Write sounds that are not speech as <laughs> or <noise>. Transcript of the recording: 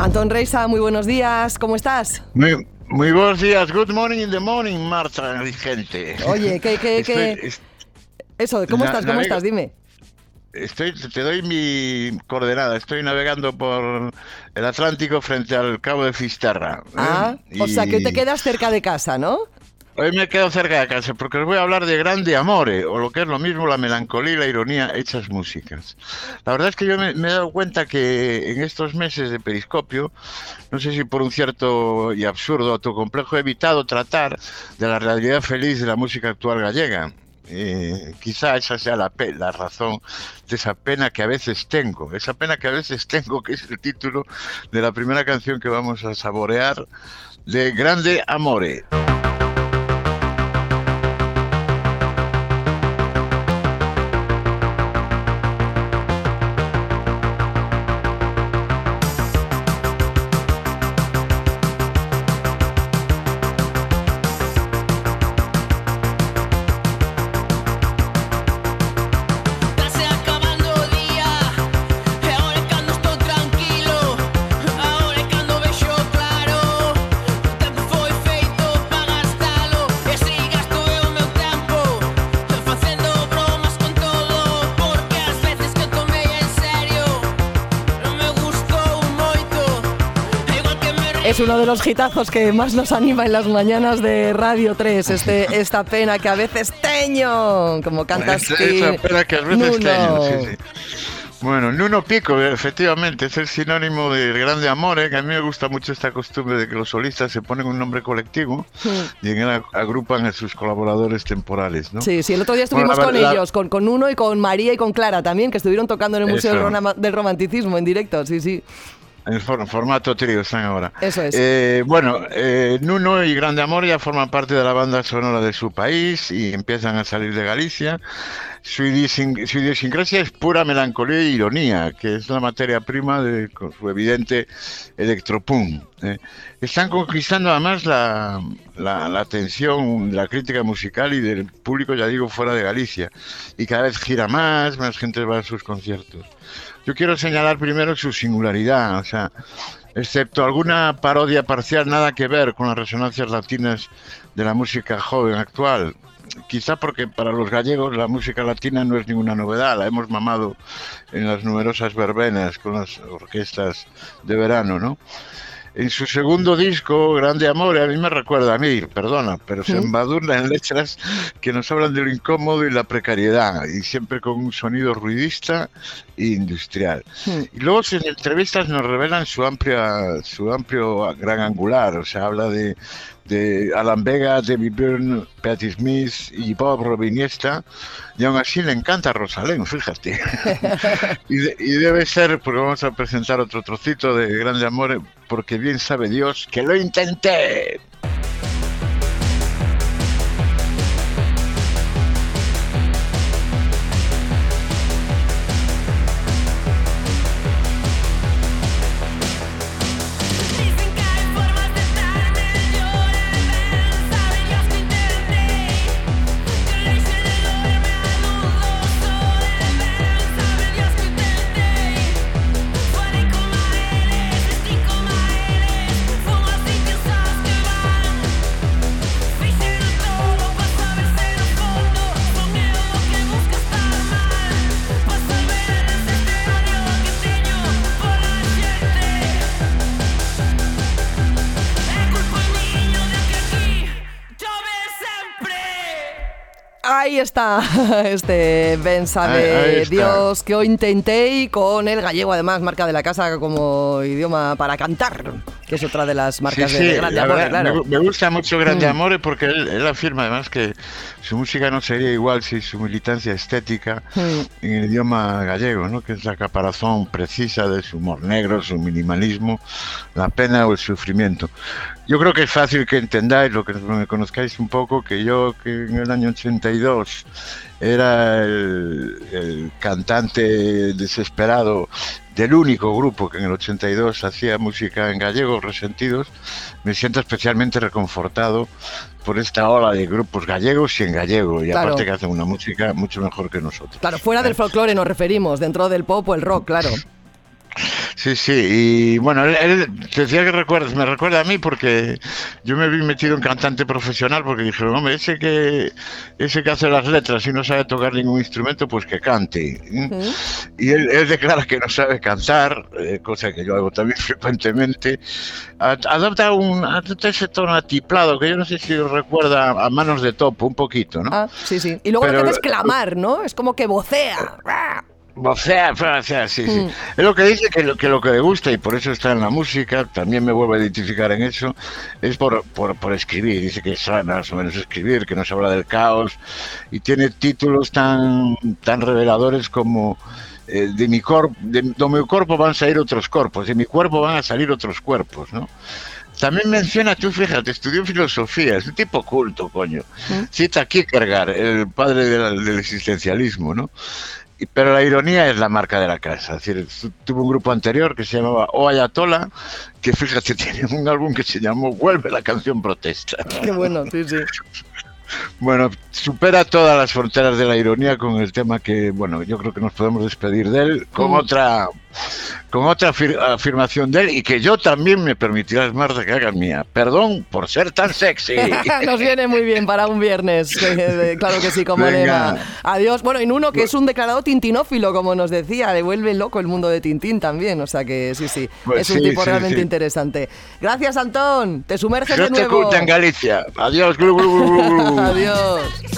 Antón Reisa, muy buenos días, ¿cómo estás? Muy, muy buenos días, good morning in the morning, Marta, gente. Oye, ¿qué, qué, qué? Eso, ¿cómo estás? ¿Cómo estás? Dime. Estoy, te doy mi coordenada. Estoy navegando por el Atlántico frente al Cabo de Fisterra. ¿eh? Ah, o sea que te quedas cerca de casa, ¿no? Hoy me quedo cerca de casa porque os voy a hablar de grande amore, o lo que es lo mismo, la melancolía y la ironía hechas músicas. La verdad es que yo me, he dado cuenta que en estos meses de periscopio, no sé si por un cierto y absurdo autocomplejo, he evitado tratar de la realidad feliz de la música actual gallega. Eh, quizá esa sea la, la razón de esa pena que a veces tengo, esa pena que a veces tengo, que es el título de la primera canción que vamos a saborear de Grande Amore. Es uno de los hitazos que más nos anima en las mañanas de Radio 3, este, <laughs> esta pena que a veces teño, como cantas Esa pena que a veces teño, sí, sí. Bueno, Nuno Pico, efectivamente, es el sinónimo de grande amor, ¿eh? que a mí me gusta mucho esta costumbre de que los solistas se ponen un nombre colectivo y en él agrupan a sus colaboradores temporales, ¿no? Sí, sí, el otro día estuvimos con ellos, con, con Uno y con María y con Clara también, que estuvieron tocando en el Museo del Romanticismo en directo, sí, sí. En formato trío están ahora. Eso es. Eh, bueno, eh, Nuno y Grande Amor ya forman parte de la banda sonora de su país y empiezan a salir de Galicia. Su, idiosincrasia es pura melancolía e ironía, que es la materia prima de su evidente electropunk. ¿eh? Están conquistando además la, la, la, atención de la crítica musical y del público, ya digo, fuera de Galicia. Y cada vez gira más, más gente va a sus conciertos. Yo quiero señalar primero su singularidad, o sea, excepto alguna parodia parcial, nada que ver con las resonancias latinas de la música joven actual. Quizá porque para los gallegos la música latina no es ninguna novedad, la hemos mamado en las numerosas verbenas con las orquestas de verano, ¿no? En su segundo disco, Grande Amor, a mí me recuerda a mí, perdona, pero se embadurna en letras que nos hablan de lo incómodo y la precariedad, y siempre con un sonido ruidista e industrial. Y luego en entrevistas nos revelan su amplia, su amplio gran angular, o sea, habla de, de Alan Vega, David Byrne, Patti Smith y Bob Robiniesta, y aún así le encanta Rosalén, fíjate. <laughs> y, y, debe ser, porque vamos a presentar otro trocito de Grande Amor, porque bien sabe Dios que lo intenté. Ahí está, <laughs> este Ben sabe Dios que hoy intenté con el gallego además marca de la casa como idioma para cantar, que es otra de las marcas de, Grande Amore, claro. Me, gusta mucho Grande mm. Amore porque él, afirma además que su música no sería igual si su militancia estética mm. en el idioma gallego, ¿no? que es la caparazón precisa de su humor negro, su minimalismo, la pena o el sufrimiento. Yo creo que es fácil que entendáis, lo que me conozcáis un poco, que yo que en el año 82 era el, cantante desesperado del único grupo que en el 82 hacía música en gallego, Resentidos, me siento especialmente reconfortado por esta ola de grupos gallegos y en gallego, y aparte que hacen una música mucho mejor que nosotros. Claro, fuera del folclore nos referimos, dentro del pop o el rock, claro. Sí, sí, y bueno, él, decía que recuerdas, me recuerda a mí porque yo me vi metido en cantante profesional porque dijeron, hombre, ese que ese que hace las letras y no sabe tocar ningún instrumento, pues que cante. Y él, declara que no sabe cantar, eh, cosa que yo hago también <laughs> frecuentemente. Adopta un adopta ese tono atiplado que yo no sé si recuerda a manos de topo un poquito, ¿no? Ah, sí, sí. Y luego lo que es clamar, ¿no? Es como que vocea. Vocea, vocea, sí, sí. Mm. Es lo que dice que lo, que lo que le gusta y por eso está en la música, también me vuelvo a identificar en eso, es por, por, por escribir. Dice que sabe más o menos escribir, que nos habla del caos y tiene títulos tan, tan reveladores como eh, de mi corpo, de, de mi cuerpo van a salir otros cuerpos, de mi cuerpo van a salir otros cuerpos, ¿no? También menciona, tú fíjate, estudió filosofía, es un tipo culto, coño. ¿Mm? Cita Kierkegaard, el padre del existencialismo, ¿no? Pero la ironía es la marca de la casa. Es decir, tuvo un grupo anterior que se llamaba O Ayatola, que fíjate, <laughs> tiene un álbum que se llamó Vuelve la canción protesta. <laughs> Qué bueno, sí, sí. <laughs> Bueno, supera todas las fronteras de la ironía con el tema que, bueno, yo creo que nos podemos despedir de él con mm. otra con otra afirmación de él y que yo también me permitirás, Marta, que haga mía. Perdón por ser tan sexy. <laughs> Nos viene muy bien para un viernes, <laughs> claro que sí, como lema. Adiós. Bueno, en uno que es un declarado tintinófilo, como nos decía, le vuelve loco el mundo de Tintín también, o sea que sí, sí, pues es un tipo realmente interesante. Gracias, Antón. Te sumerges de nuevo. en Galicia. Adiós. <laughs> Adiós.